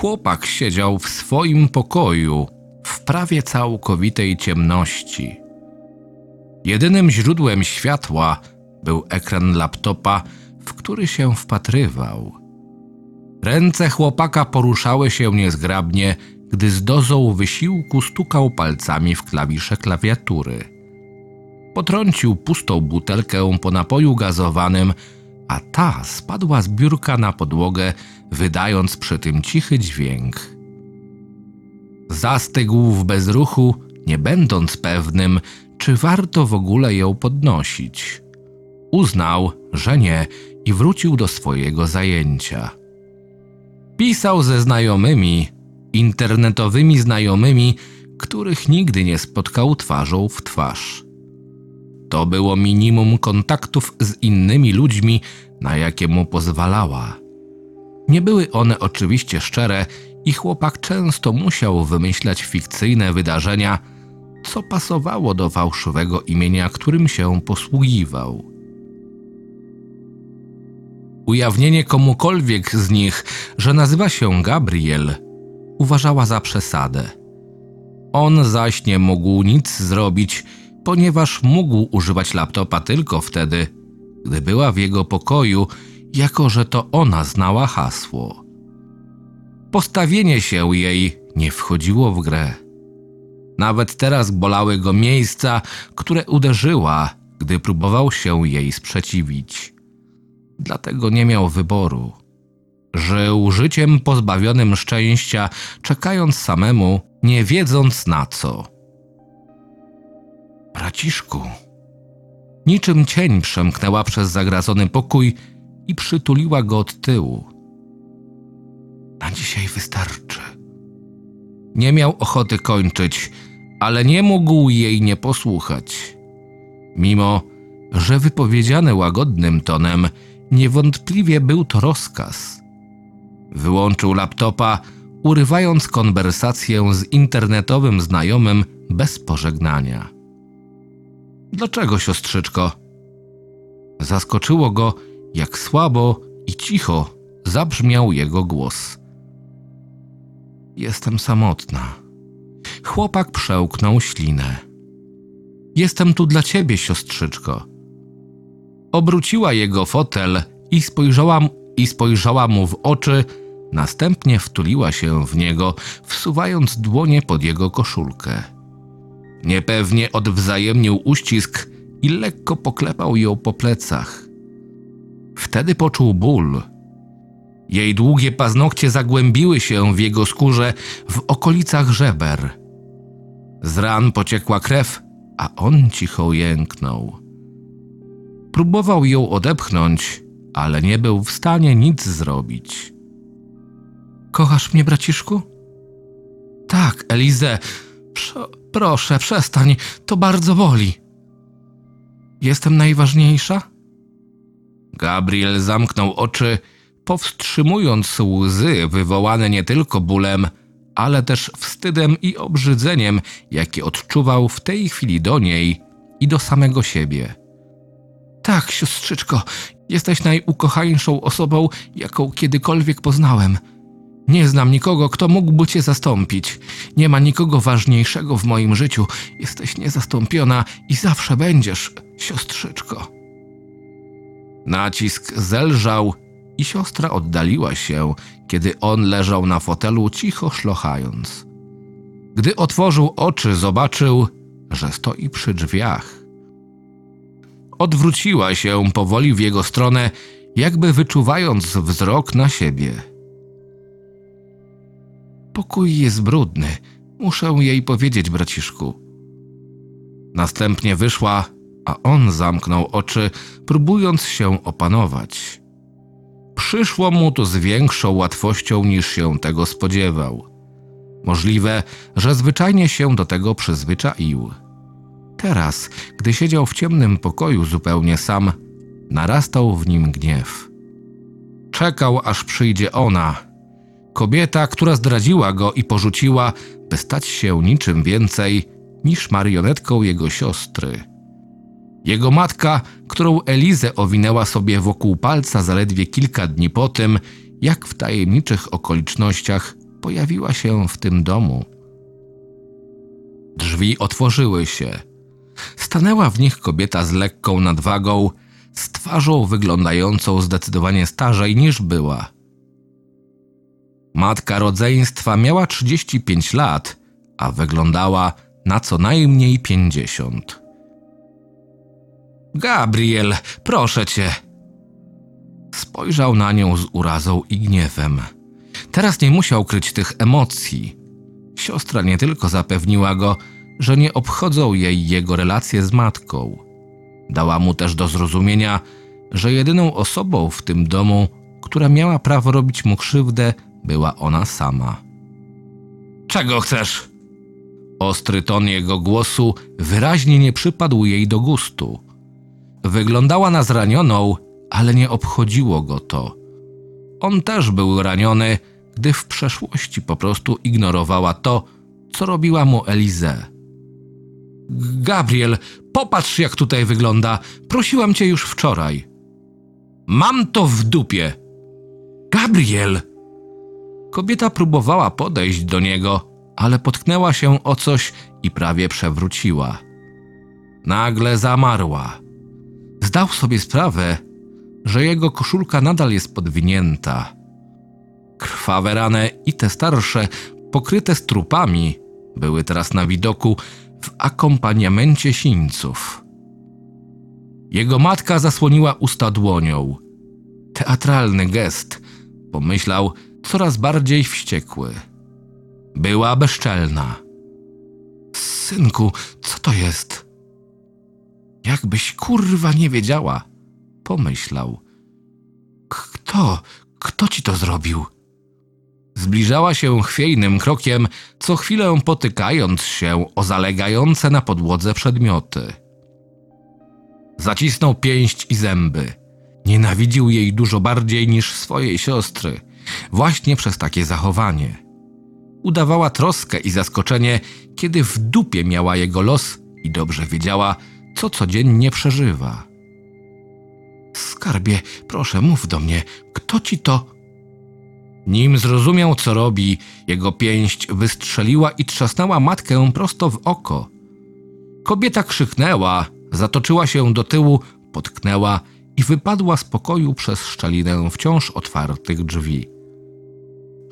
Chłopak siedział w swoim pokoju w prawie całkowitej ciemności. Jedynym źródłem światła był ekran laptopa, w który się wpatrywał. Ręce chłopaka poruszały się niezgrabnie, gdy z dozą wysiłku stukał palcami w klawisze klawiatury. Potrącił pustą butelkę po napoju gazowanym, a ta spadła z biurka na podłogę, wydając przy tym cichy dźwięk. Zastygł w bezruchu, nie będąc pewnym, czy warto w ogóle ją podnosić. Uznał, że nie i wrócił do swojego zajęcia. Pisał ze znajomymi, internetowymi znajomymi, których nigdy nie spotkał twarzą w twarz. To było minimum kontaktów z innymi ludźmi, na jakie mu pozwalała. Nie były one oczywiście szczere i chłopak często musiał wymyślać fikcyjne wydarzenia, co pasowało do fałszywego imienia, którym się posługiwał. Ujawnienie komukolwiek z nich, że nazywa się Gabriel, uważała za przesadę. On zaś nie mógł nic zrobić, ponieważ mógł używać laptopa tylko wtedy, gdy była w jego pokoju, jako że to ona znała hasło. Postawienie się jej nie wchodziło w grę. Nawet teraz bolały go miejsca, które uderzyła, gdy próbował się jej sprzeciwić. Dlatego nie miał wyboru. Żył życiem pozbawionym szczęścia, czekając samemu, nie wiedząc na co. Braciszku. Niczym cień przemknęła przez zagradzony pokój i przytuliła go od tyłu. Na dzisiaj wystarczy. Nie miał ochoty kończyć, ale nie mógł jej nie posłuchać. Mimo, że wypowiedziane łagodnym tonem, niewątpliwie był to rozkaz. Wyłączył laptopa, urywając konwersację z internetowym znajomym bez pożegnania. Dlaczego, siostrzyczko? Zaskoczyło go, jak słabo i cicho zabrzmiał jego głos. Jestem samotna. Chłopak przełknął ślinę. Jestem tu dla ciebie, siostrzyczko. Obróciła jego fotel i spojrzała, i spojrzała mu w oczy, następnie wtuliła się w niego, wsuwając dłonie pod jego koszulkę. Niepewnie odwzajemnił uścisk i lekko poklepał ją po plecach. Wtedy poczuł ból. Jej długie paznokcie zagłębiły się w jego skórze w okolicach żeber. Z ran pociekła krew, a on cicho jęknął. Próbował ją odepchnąć, ale nie był w stanie nic zrobić. Kochasz mnie, braciszku? Tak, Elize. Proszę, przestań, to bardzo boli. Jestem najważniejsza? Gabriel zamknął oczy, powstrzymując łzy wywołane nie tylko bólem, ale też wstydem i obrzydzeniem, jakie odczuwał w tej chwili do niej i do samego siebie. Tak, siostrzyczko, jesteś najukochańszą osobą, jaką kiedykolwiek poznałem. Nie znam nikogo, kto mógłby cię zastąpić. Nie ma nikogo ważniejszego w moim życiu. Jesteś niezastąpiona i zawsze będziesz, siostrzyczko. Nacisk zelżał i siostra oddaliła się, kiedy on leżał na fotelu cicho szlochając. Gdy otworzył oczy, zobaczył, że stoi przy drzwiach. Odwróciła się powoli w jego stronę, jakby wyczuwając wzrok na siebie. Pokój jest brudny, muszę jej powiedzieć, braciszku. Następnie wyszła, a on zamknął oczy, próbując się opanować. Przyszło mu to z większą łatwością niż się tego spodziewał. Możliwe, że zwyczajnie się do tego przyzwyczaił. Teraz, gdy siedział w ciemnym pokoju zupełnie sam, narastał w nim gniew. Czekał, aż przyjdzie ona, kobieta, która zdradziła go i porzuciła, by stać się niczym więcej niż marionetką jego siostry. Jego matka, którą Elizę owinęła sobie wokół palca zaledwie kilka dni po tym, jak w tajemniczych okolicznościach pojawiła się w tym domu. Drzwi otworzyły się. Stanęła w nich kobieta z lekką nadwagą, z twarzą wyglądającą zdecydowanie starzej niż była. Matka rodzeństwa miała 35 lat, a wyglądała na co najmniej 50. Gabriel, proszę cię. Spojrzał na nią z urazą i gniewem. Teraz nie musiał kryć tych emocji. Siostra nie tylko zapewniła go, że nie obchodzą jej jego relacje z matką. Dała mu też do zrozumienia, że jedyną osobą w tym domu, która miała prawo robić mu krzywdę, była ona sama. Czego chcesz? Ostry ton jego głosu wyraźnie nie przypadł jej do gustu. Wyglądała na zranioną, ale nie obchodziło go to. On też był raniony, gdy w przeszłości po prostu ignorowała to, co robiła mu Elize. Gabriel, popatrz jak tutaj wygląda. Prosiłam cię już wczoraj. Mam to w dupie. Gabriel! Kobieta próbowała podejść do niego, ale potknęła się o coś i prawie przewróciła. Nagle zamarła. Zdał sobie sprawę, że jego koszulka nadal jest podwinięta. Krwawe rany i te starsze, pokryte strupami, były teraz na widoku w akompaniamencie sińców. Jego matka zasłoniła usta dłonią. Teatralny gest, pomyślał, coraz bardziej wściekły. Była bezczelna. Synku, co to jest? Jakbyś kurwa nie wiedziała, pomyślał. Kto, kto ci to zrobił? Zbliżała się chwiejnym krokiem, co chwilę potykając się o zalegające na podłodze przedmioty. Zacisnął pięść i zęby. Nienawidził jej dużo bardziej niż swojej siostry, właśnie przez takie zachowanie. Udawała troskę i zaskoczenie, kiedy w dupie miała jego los i dobrze wiedziała, co codziennie przeżywa. Skarbie, proszę, mów do mnie, kto ci to nim zrozumiał, co robi, jego pięść wystrzeliła i trzasnęła matkę prosto w oko. Kobieta krzyknęła, zatoczyła się do tyłu, potknęła i wypadła z pokoju przez szczelinę wciąż otwartych drzwi.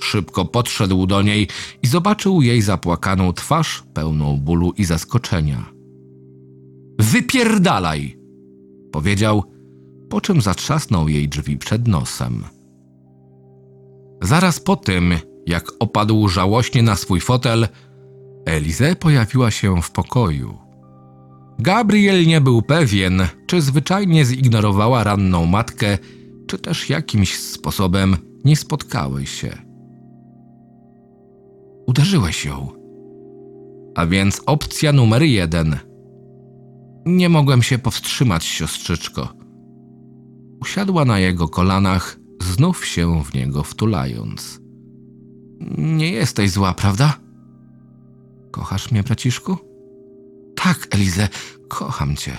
Szybko podszedł do niej i zobaczył jej zapłakaną twarz, pełną bólu i zaskoczenia. Wypierdalaj! powiedział, po czym zatrzasnął jej drzwi przed nosem. Zaraz po tym, jak opadł żałośnie na swój fotel, Elize pojawiła się w pokoju. Gabriel nie był pewien, czy zwyczajnie zignorowała ranną matkę, czy też jakimś sposobem nie spotkały się. Uderzyłeś ją. A więc opcja numer jeden. Nie mogłem się powstrzymać, siostrzyczko. Usiadła na jego kolanach znów się w niego wtulając. Nie jesteś zła, prawda? Kochasz mnie, braciszku? Tak, Elize, kocham cię.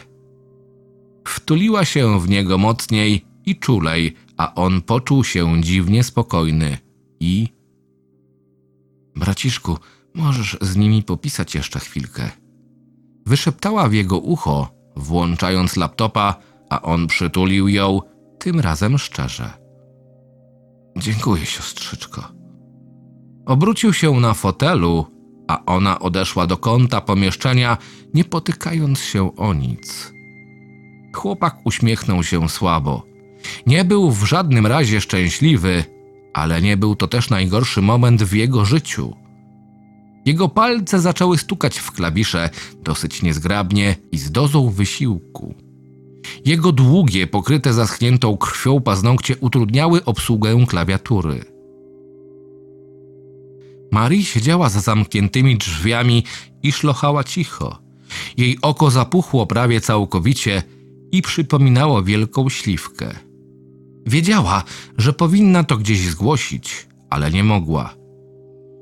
Wtuliła się w niego mocniej i czulej, a on poczuł się dziwnie spokojny i. Braciszku, możesz z nimi popisać jeszcze chwilkę. Wyszeptała w jego ucho, włączając laptopa, a on przytulił ją, tym razem szczerze. Dziękuję, siostrzyczko. Obrócił się na fotelu, a ona odeszła do kąta pomieszczenia, nie potykając się o nic. Chłopak uśmiechnął się słabo. Nie był w żadnym razie szczęśliwy, ale nie był to też najgorszy moment w jego życiu. Jego palce zaczęły stukać w klawisze dosyć niezgrabnie i z dozą wysiłku. Jego długie, pokryte zaschniętą krwią paznokcie utrudniały obsługę klawiatury. Marie siedziała za zamkniętymi drzwiami i szlochała cicho. Jej oko zapuchło prawie całkowicie i przypominało wielką śliwkę. Wiedziała, że powinna to gdzieś zgłosić, ale nie mogła.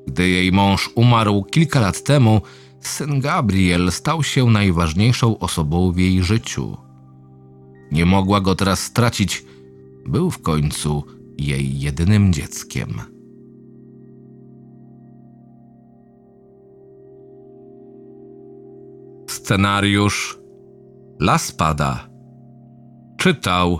Gdy jej mąż umarł kilka lat temu, Syn Gabriel stał się najważniejszą osobą w jej życiu. Nie mogła go teraz stracić, był w końcu jej jedynym dzieckiem. Scenariusz Las pada. Czytał